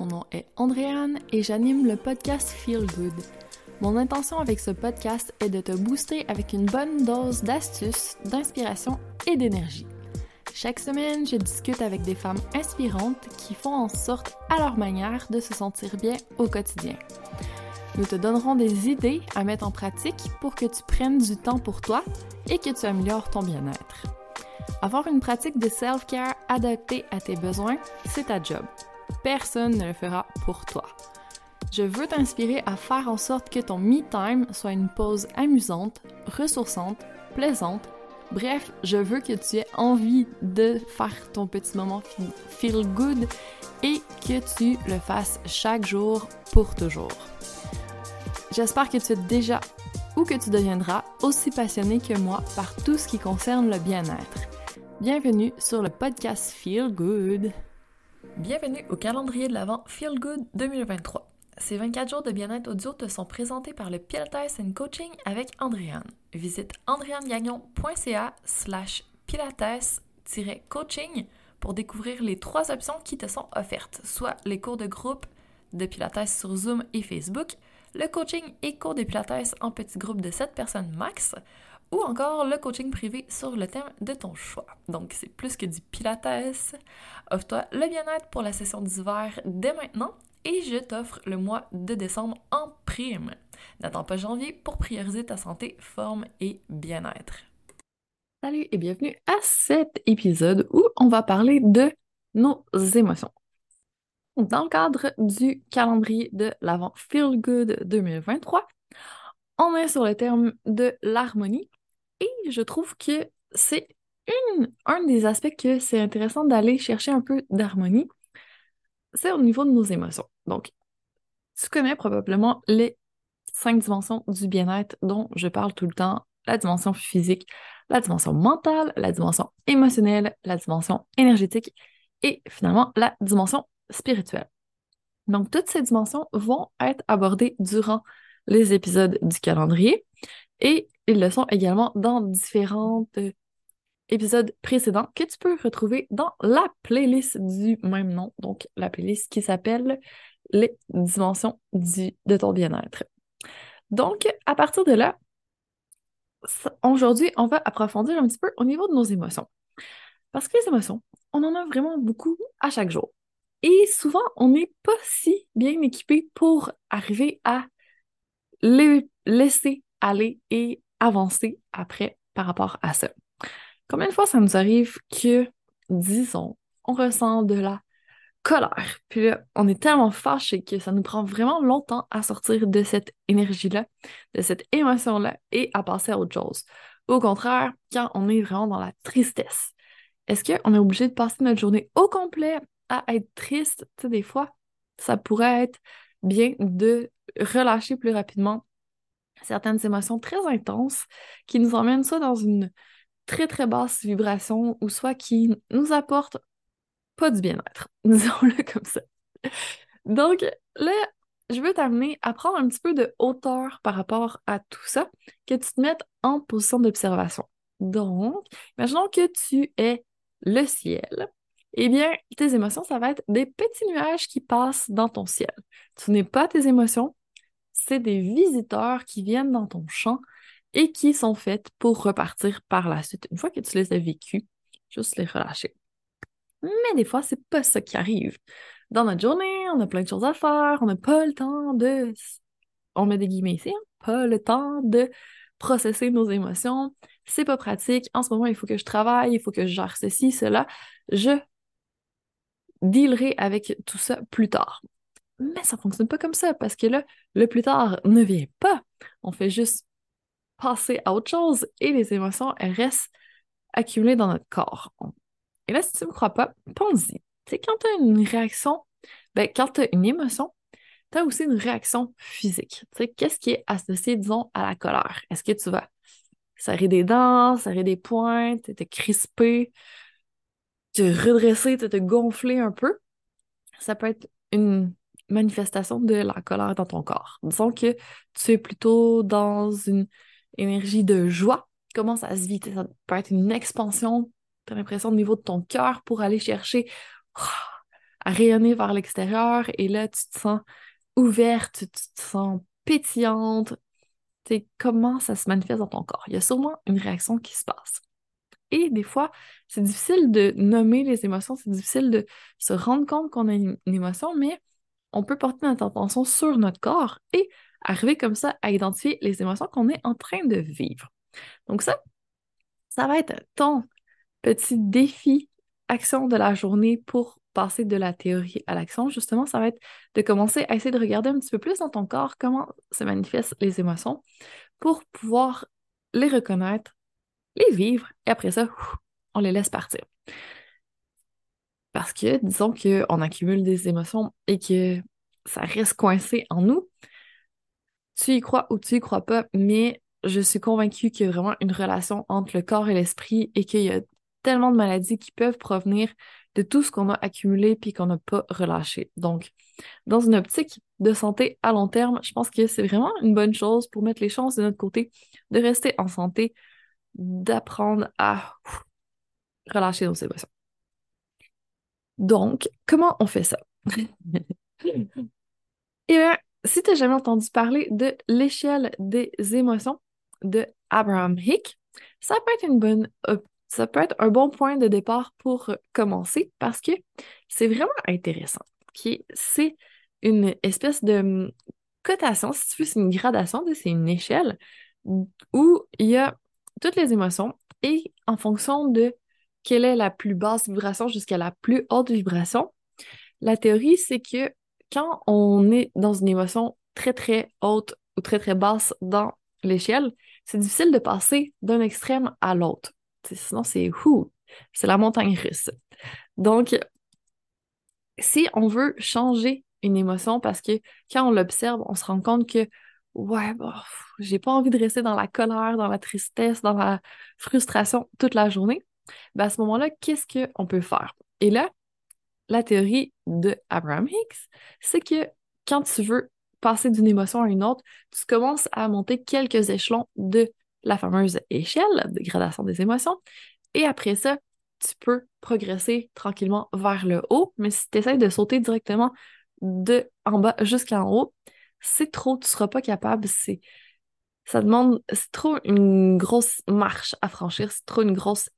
Mon nom est Andréane et j'anime le podcast Feel Good. Mon intention avec ce podcast est de te booster avec une bonne dose d'astuces, d'inspiration et d'énergie. Chaque semaine, je discute avec des femmes inspirantes qui font en sorte à leur manière de se sentir bien au quotidien. Nous te donnerons des idées à mettre en pratique pour que tu prennes du temps pour toi et que tu améliores ton bien-être. Avoir une pratique de self-care adaptée à tes besoins, c'est ta job. Personne ne le fera pour toi. Je veux t'inspirer à faire en sorte que ton me-time soit une pause amusante, ressourçante, plaisante. Bref, je veux que tu aies envie de faire ton petit moment feel good et que tu le fasses chaque jour pour toujours. J'espère que tu es déjà ou que tu deviendras aussi passionné que moi par tout ce qui concerne le bien-être. Bienvenue sur le podcast Feel Good. Bienvenue au calendrier de l'Avent Feel Good 2023. Ces 24 jours de bien-être audio te sont présentés par le Pilates and Coaching avec Andréane. Visite andréanegagnon.ca slash pilates-coaching pour découvrir les trois options qui te sont offertes, soit les cours de groupe de Pilates sur Zoom et Facebook, le coaching et cours de Pilates en petit groupe de 7 personnes max, ou encore le coaching privé sur le thème de ton choix. Donc, c'est plus que du Pilates. Offre-toi le bien-être pour la session d'hiver dès maintenant et je t'offre le mois de décembre en prime. N'attends pas janvier pour prioriser ta santé, forme et bien-être. Salut et bienvenue à cet épisode où on va parler de nos émotions. Dans le cadre du calendrier de l'avant Feel Good 2023, on est sur le terme de l'harmonie et je trouve que c'est un des aspects que c'est intéressant d'aller chercher un peu d'harmonie, c'est au niveau de nos émotions. Donc, tu connais probablement les cinq dimensions du bien-être dont je parle tout le temps, la dimension physique, la dimension mentale, la dimension émotionnelle, la dimension énergétique et finalement la dimension spirituelle. Donc, toutes ces dimensions vont être abordées durant les épisodes du calendrier et ils le sont également dans différents euh, épisodes précédents que tu peux retrouver dans la playlist du même nom, donc la playlist qui s'appelle Les dimensions du, de ton bien-être. Donc, à partir de là, aujourd'hui, on va approfondir un petit peu au niveau de nos émotions. Parce que les émotions, on en a vraiment beaucoup à chaque jour. Et souvent, on n'est pas si bien équipé pour arriver à les laisser aller et avancer après par rapport à ça. Combien de fois ça nous arrive que, disons, on ressent de la colère, puis là, on est tellement fâché que ça nous prend vraiment longtemps à sortir de cette énergie-là, de cette émotion-là et à passer à autre chose. Au contraire, quand on est vraiment dans la tristesse, est-ce qu'on est obligé de passer notre journée au complet à être triste? Tu sais, des fois, ça pourrait être bien de relâcher plus rapidement certaines émotions très intenses qui nous emmènent soit dans une très très basse vibration ou soit qui nous apportent pas du bien-être, disons-le comme ça. Donc là, je veux t'amener à prendre un petit peu de hauteur par rapport à tout ça, que tu te mettes en position d'observation. Donc, imaginons que tu es le ciel. Eh bien, tes émotions, ça va être des petits nuages qui passent dans ton ciel. Tu n'es pas tes émotions, c'est des visiteurs qui viennent dans ton champ et qui sont faites pour repartir par la suite. Une fois que tu les as vécues, juste les relâcher. Mais des fois, c'est pas ça qui arrive. Dans notre journée, on a plein de choses à faire, on n'a pas le temps de. On met des guillemets ici, hein, pas le temps de processer nos émotions. C'est pas pratique. En ce moment, il faut que je travaille, il faut que je gère ceci, cela. Je dealerai avec tout ça plus tard. Mais ça fonctionne pas comme ça parce que là, le plus tard ne vient pas. On fait juste passer à autre chose et les émotions, elles restent accumulées dans notre corps. Et là, si tu ne me crois pas, pense-y. Tu quand tu as une réaction, ben, quand tu as une émotion, tu as aussi une réaction physique. Qu'est-ce qui est associé, disons, à la colère? Est-ce que tu vas serrer des dents, serrer des pointes, te crisper, te redresser, te gonfler un peu? Ça peut être une manifestation de la colère dans ton corps. Disons que tu es plutôt dans une énergie de joie. Comment ça se vit? Ça peut être une expansion, tu as l'impression au niveau de ton cœur pour aller chercher à rayonner vers l'extérieur et là, tu te sens ouverte, tu te sens pétillante. sais, comment ça se manifeste dans ton corps? Il y a sûrement une réaction qui se passe. Et des fois, c'est difficile de nommer les émotions, c'est difficile de se rendre compte qu'on a une, émotion, mais on peut porter notre attention sur notre corps et arriver comme ça à identifier les émotions qu'on est en train de vivre. Donc ça, ça va être ton petit défi action de la journée pour passer de la théorie à l'action. Justement, ça va être de commencer à essayer de regarder un petit peu plus dans ton corps comment se manifestent les émotions pour pouvoir les reconnaître, les vivre et après ça, on les laisse partir. Parce que disons qu'on accumule des émotions et que ça reste coincé en nous, tu y crois ou tu y crois pas, mais je suis convaincue qu'il y a vraiment une relation entre le corps et l'esprit et qu'il y a tellement de maladies qui peuvent provenir de tout ce qu'on a accumulé puis qu'on n'a pas relâché. Donc, dans une optique de santé à long terme, je pense que c'est vraiment une bonne chose pour mettre les chances de notre côté de rester en santé, d'apprendre à relâcher nos émotions. Donc, comment on fait ça? Eh bien, si tu n'as jamais entendu parler de l'échelle des émotions de Abraham Hicks, ça peut être une bonne ça peut être un bon point de départ pour commencer parce que c'est vraiment intéressant. C'est une espèce de hum, cotation, si tu veux, c'est une gradation, c'est une échelle où il y a toutes les émotions et en fonction de quelle est la plus basse vibration jusqu'à la plus haute vibration, la théorie, c'est que quand on est dans une émotion très très haute ou très très basse dans l'échelle, c'est difficile de passer d'un extrême à l'autre. Sinon, c'est c'est la montagne russe. Donc, si on veut changer une émotion, parce que quand on l'observe, on se rend compte que ouais, bah, j'ai pas envie de rester dans la colère, dans la tristesse, dans la frustration toute la journée, ben à ce moment-là, qu'est-ce qu'on peut faire? Et là, la théorie de Abraham Hicks, c'est que quand tu veux passer d'une émotion à une autre, tu commences à monter quelques échelons de la fameuse échelle de gradation des émotions. Et après ça, tu peux progresser tranquillement vers le haut, mais si tu essaies de sauter directement de en bas jusqu'en haut, c'est trop, tu ne seras pas capable. C'est, ça demande, c'est trop une grosse marche à franchir, c'est trop une grosse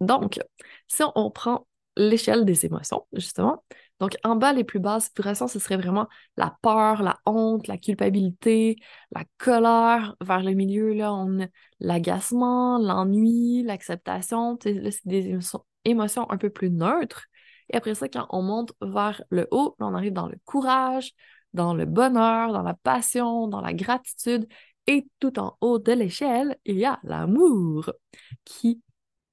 Donc, si on prend l'échelle des émotions, justement, donc, en bas, les plus basses vibrations, ce serait vraiment la peur, la honte, la culpabilité, la colère. Vers le milieu, là, on a l'agacement, l'ennui, l'acceptation. Là, c'est des émotions, un peu plus neutres. Et après ça, quand on monte vers le haut, on arrive dans le courage, dans le bonheur, dans la passion, dans la gratitude. Et tout en haut de l'échelle, il y a l'amour, qui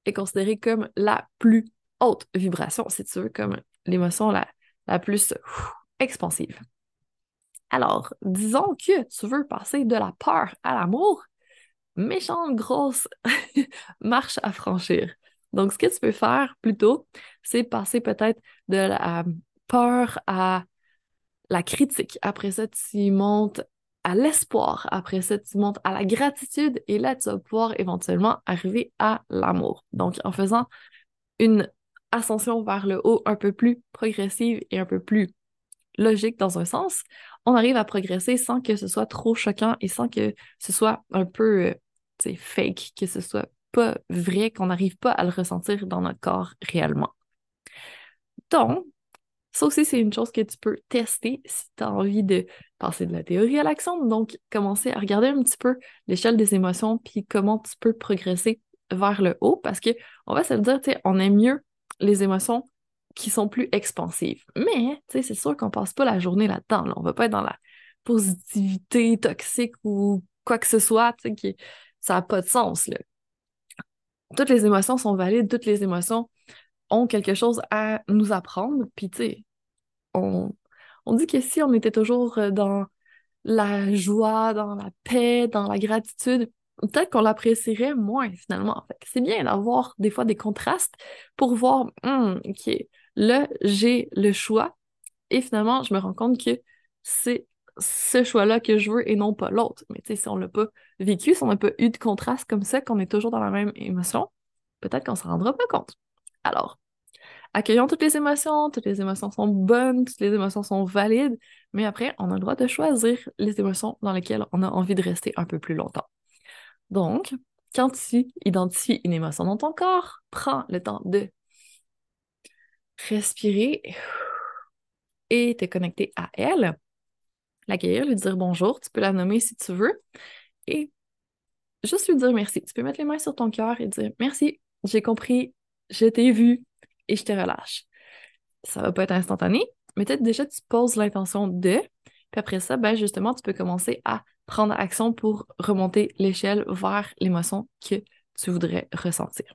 est considéré comme la plus haute vibration, si tu veux, comme l'émotion la, la plus expansive. Alors, disons que tu veux passer de la peur à l'amour, méchante grosse marche à franchir. Donc, ce que tu peux faire plutôt, c'est passer peut-être de la peur à la critique. Après ça, tu montes à l'espoir. Après ça, tu montes à la gratitude et là, tu vas pouvoir éventuellement arriver à l'amour. Donc, en faisant une ascension vers le haut un peu plus progressive et un peu plus logique dans un sens, on arrive à progresser sans que ce soit trop choquant et sans que ce soit un peu euh, fake, que ce soit pas vrai, qu'on n'arrive pas à le ressentir dans notre corps réellement. Donc, ça aussi, c'est une chose que tu peux tester si tu as envie de passer de la théorie à l'action. Donc, commencer à regarder un petit peu l'échelle des émotions, puis comment tu peux progresser vers le haut, parce que on va se le dire, tu sais, on aime mieux les émotions qui sont plus expansives. Mais, tu sais, c'est sûr qu'on passe pas la journée là-dedans. Là. On va pas être dans la positivité toxique ou quoi que ce soit, qui, ça n'a pas de sens, là. Toutes les émotions sont valides, toutes les émotions ont quelque chose à nous apprendre. Puis, tu sais, on, dit que si on était toujours dans la joie, dans la paix, dans la gratitude, peut-être qu'on l'apprécierait moins finalement. c'est bien d'avoir des fois des contrastes pour voir, hum, OK, là, j'ai le choix et finalement, je me rends compte que c'est ce choix-là que je veux et non pas l'autre. Mais tu si on l'a pas vécu, si on n'a pas eu de contraste comme ça, qu'on est toujours dans la même émotion, peut-être qu'on ne s'en rendra pas compte. Alors, accueillons toutes les émotions, toutes les émotions sont bonnes, toutes les émotions sont valides, mais après, on a le droit de choisir les émotions dans lesquelles on a envie de rester un peu plus longtemps. Donc, quand tu identifies une émotion dans ton corps, prends le temps de respirer et te connecter à elle, l'accueillir, lui dire bonjour, tu peux la nommer si tu veux, et juste lui dire merci. Tu peux mettre les mains sur ton cœur et dire merci, j'ai compris, je t'ai vu et je te relâche. Ça va pas être instantané, mais peut-être déjà tu poses l'intention de, puis après ça, ben justement, tu peux commencer à prendre action pour remonter l'échelle vers l'émotion que tu voudrais ressentir.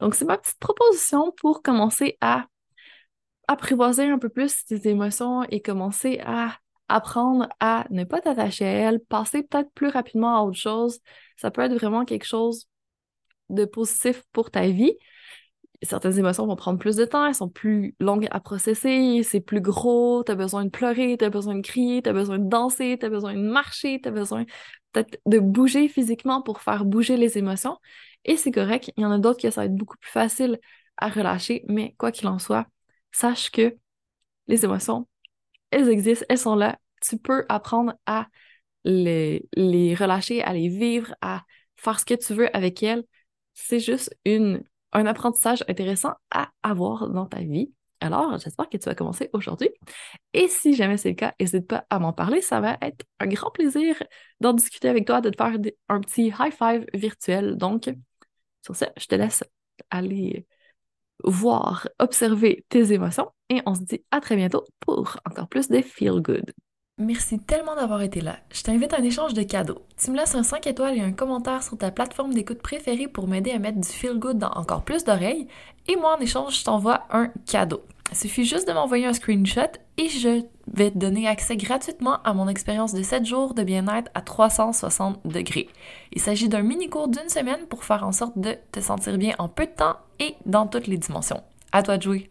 Donc, c'est ma petite proposition pour commencer à apprivoiser un peu plus tes émotions et commencer à apprendre à ne pas t'attacher à elles, passer peut-être plus rapidement à autre chose. Ça peut être vraiment quelque chose de positif pour ta vie. Certaines émotions vont prendre plus de temps, elles sont plus longues à processer, c'est plus gros, t'as besoin de pleurer, t'as besoin de crier, t'as besoin de danser, t'as besoin de marcher, t'as besoin peut-être de bouger physiquement pour faire bouger les émotions. Et c'est correct, il y en a d'autres que ça va être beaucoup plus facile à relâcher, mais quoi qu'il en soit, sache que les émotions, elles existent, elles sont là. Tu peux apprendre à les relâcher, à les vivre, à faire ce que tu veux avec elles. C'est juste une, un apprentissage intéressant à avoir dans ta vie. Alors, j'espère que tu vas commencer aujourd'hui. Et si jamais c'est le cas, n'hésite pas à m'en parler. Ça va être un grand plaisir d'en discuter avec toi, de te faire un petit high five virtuel. Donc, sur ce, je te laisse aller voir, observer tes émotions et on se dit à très bientôt pour encore plus de Feel Good. Merci tellement d'avoir été là. Je t'invite à un échange de cadeaux. Tu me laisses un 5 étoiles et un commentaire sur ta plateforme d'écoute préférée pour m'aider à mettre du feel good dans encore plus d'oreilles. Et moi, en échange, je t'envoie un cadeau. Il suffit juste de m'envoyer un screenshot et je vais te donner accès gratuitement à mon expérience de 7 jours de bien-être à 360 degrés. Il s'agit d'un mini-cours d'une semaine pour faire en sorte de te sentir bien en peu de temps et dans toutes les dimensions. À toi de jouer!